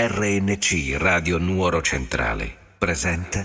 RNC Radio Nuoro Centrale presenta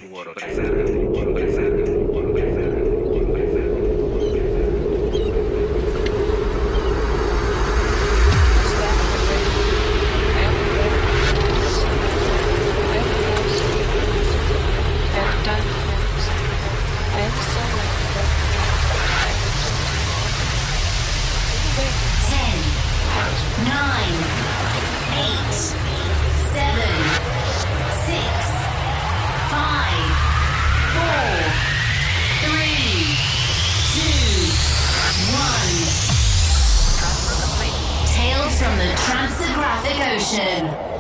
Ocean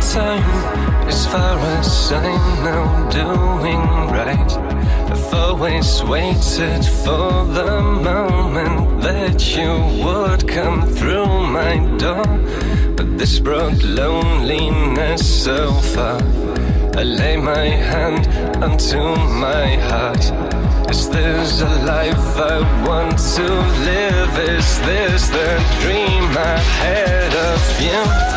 time, as far as I know, doing right. I've always waited for the moment that you would come through my door. But this brought loneliness so far. I lay my hand onto my heart. Is this a life I want to live? Is this the dream I had of you?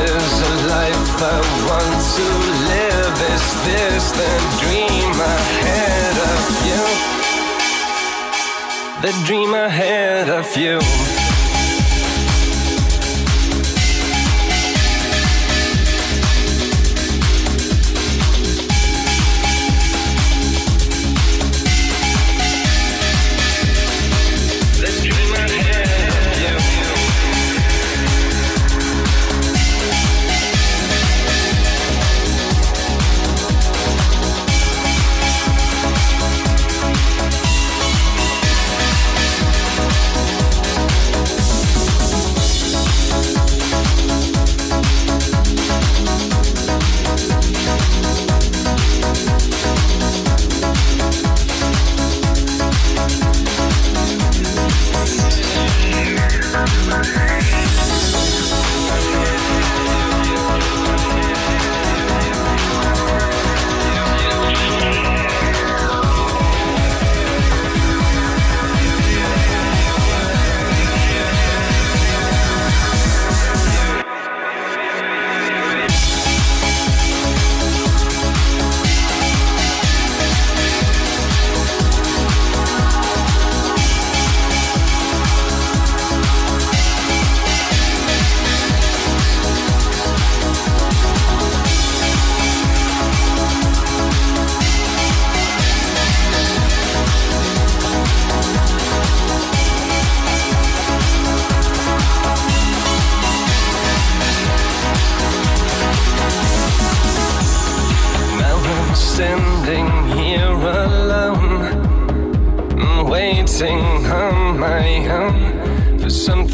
Is a life I want to live? Is this the dream ahead of you? The dream ahead of you.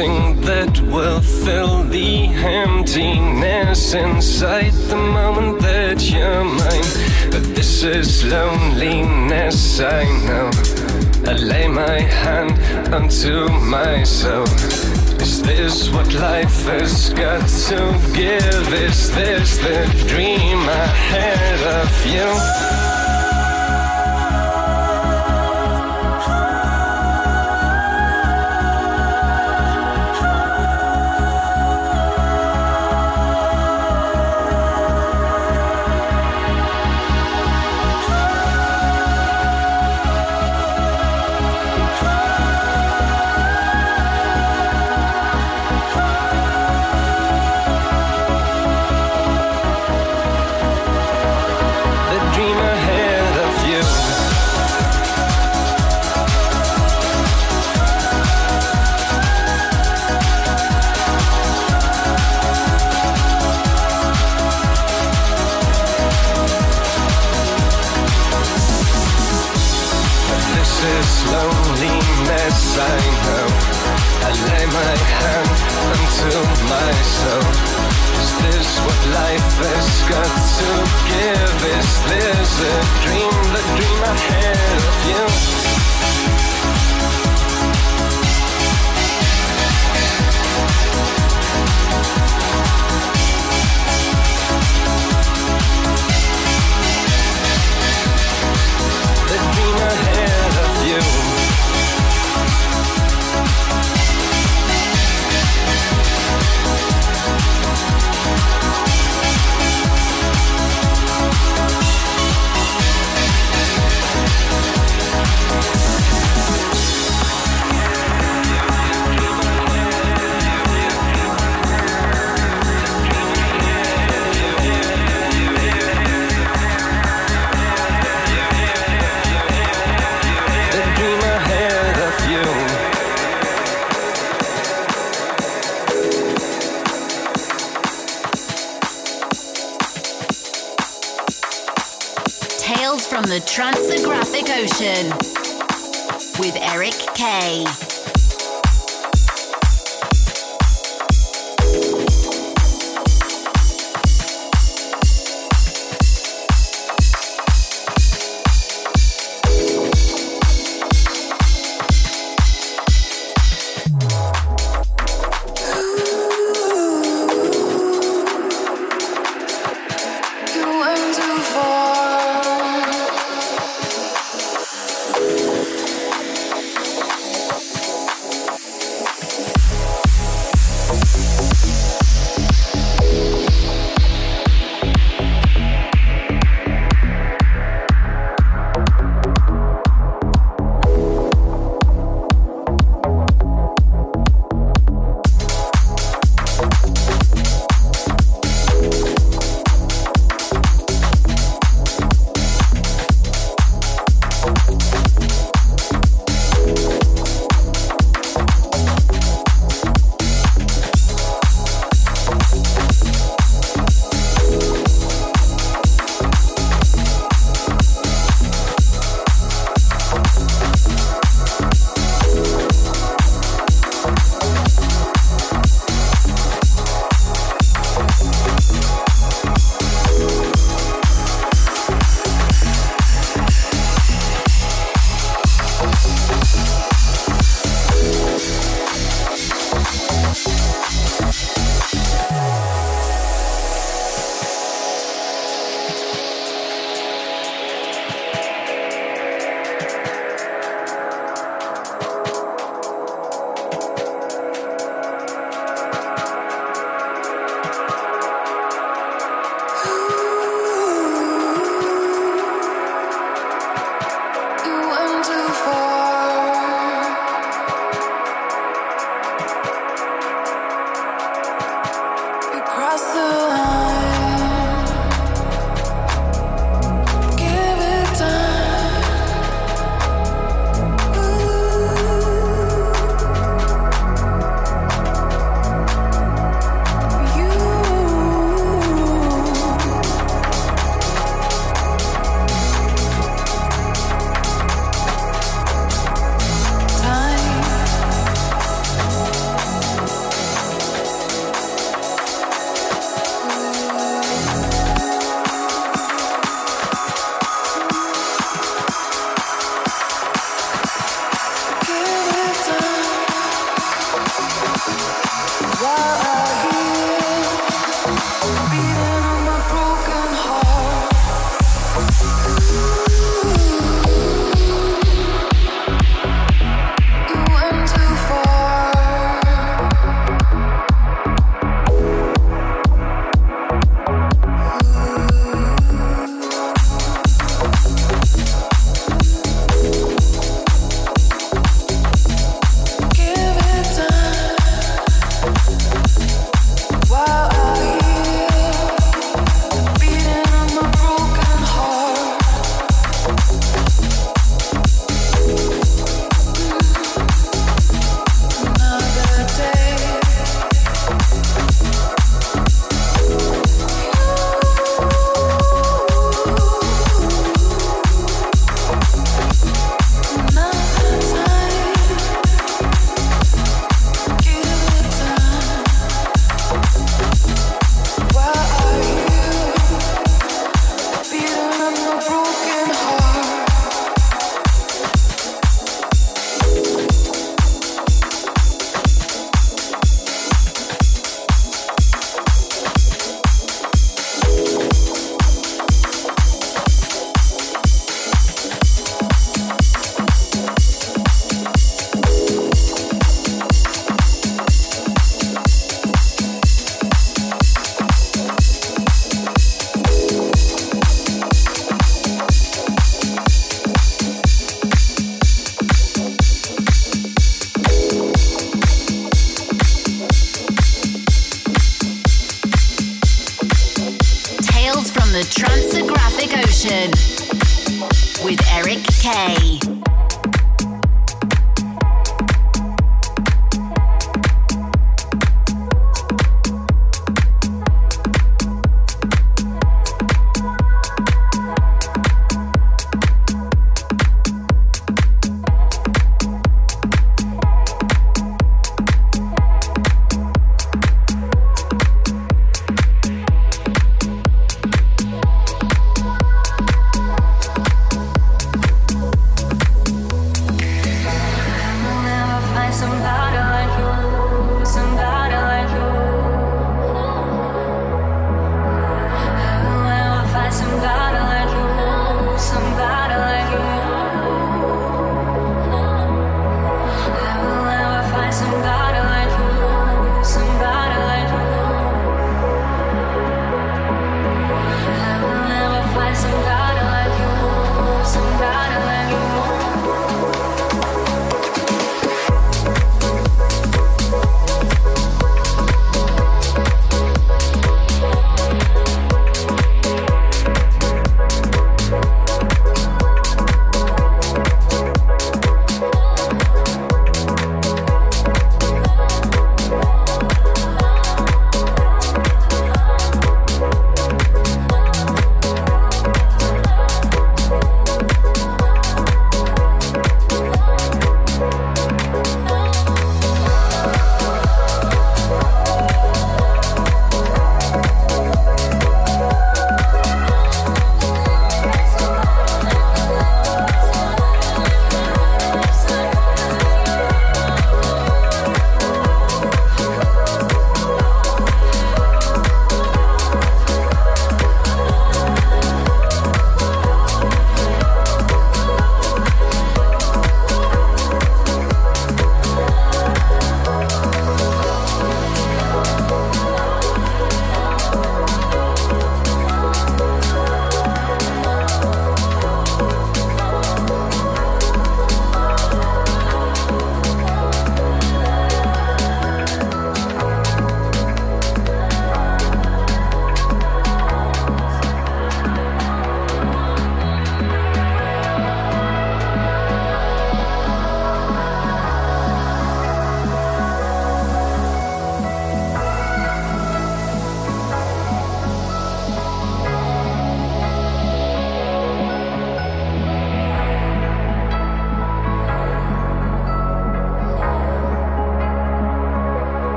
Something that will fill the emptiness inside the moment that you're mine. But this is loneliness, I know. I lay my hand unto my soul. Is this what life has got to give? Is this the dream I had of you? Nation.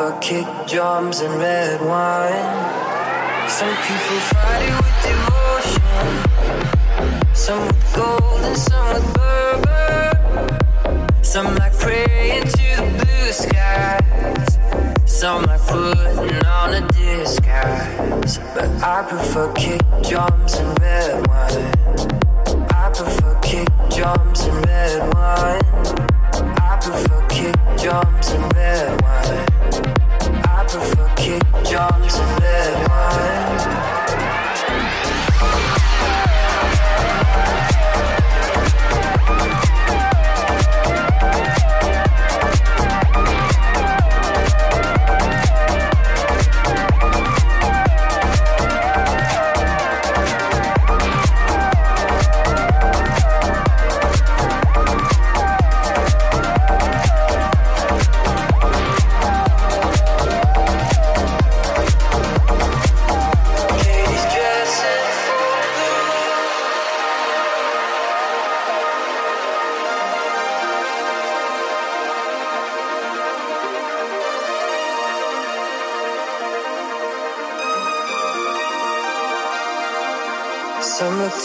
Prefer kick drums and red wine. Some people fight it with devotion. Some with gold and some with bourbon. Some like praying to the blue skies. Some like putting on a disguise. But I prefer kick drums and red wine. I prefer kick drums and red wine. I prefer kick drums and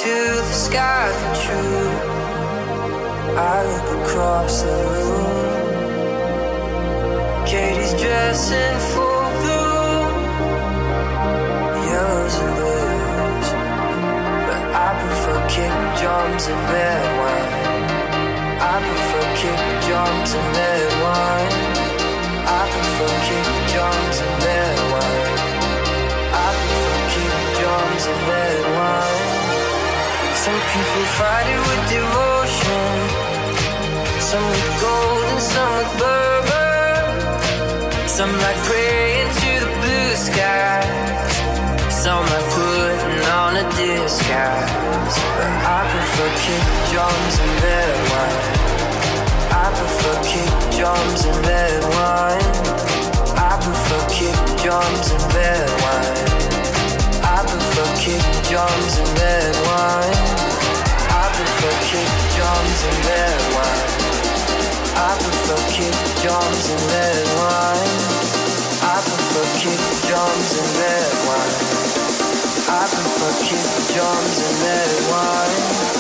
to the sky for truth. I look across the room. Katie's dressed in full blue, yellows and blues. But I prefer kick drums and red wine. I prefer kick drums and red wine. I prefer kick drums and red wine. I prefer kick drums and red wine. Some people fight it with devotion. Some with gold and some with bourbon. Some like praying to the blue sky. Some like putting on a disguise. But I prefer kick drums and red wine. I prefer kick drums and red wine. I prefer kick drums and red wine. I prefer kick drums and red wine. I prefer kick drums and red wine. I prefer kick drums and red wine. I prefer kick drums and red wine. I prefer kick drums and red wine.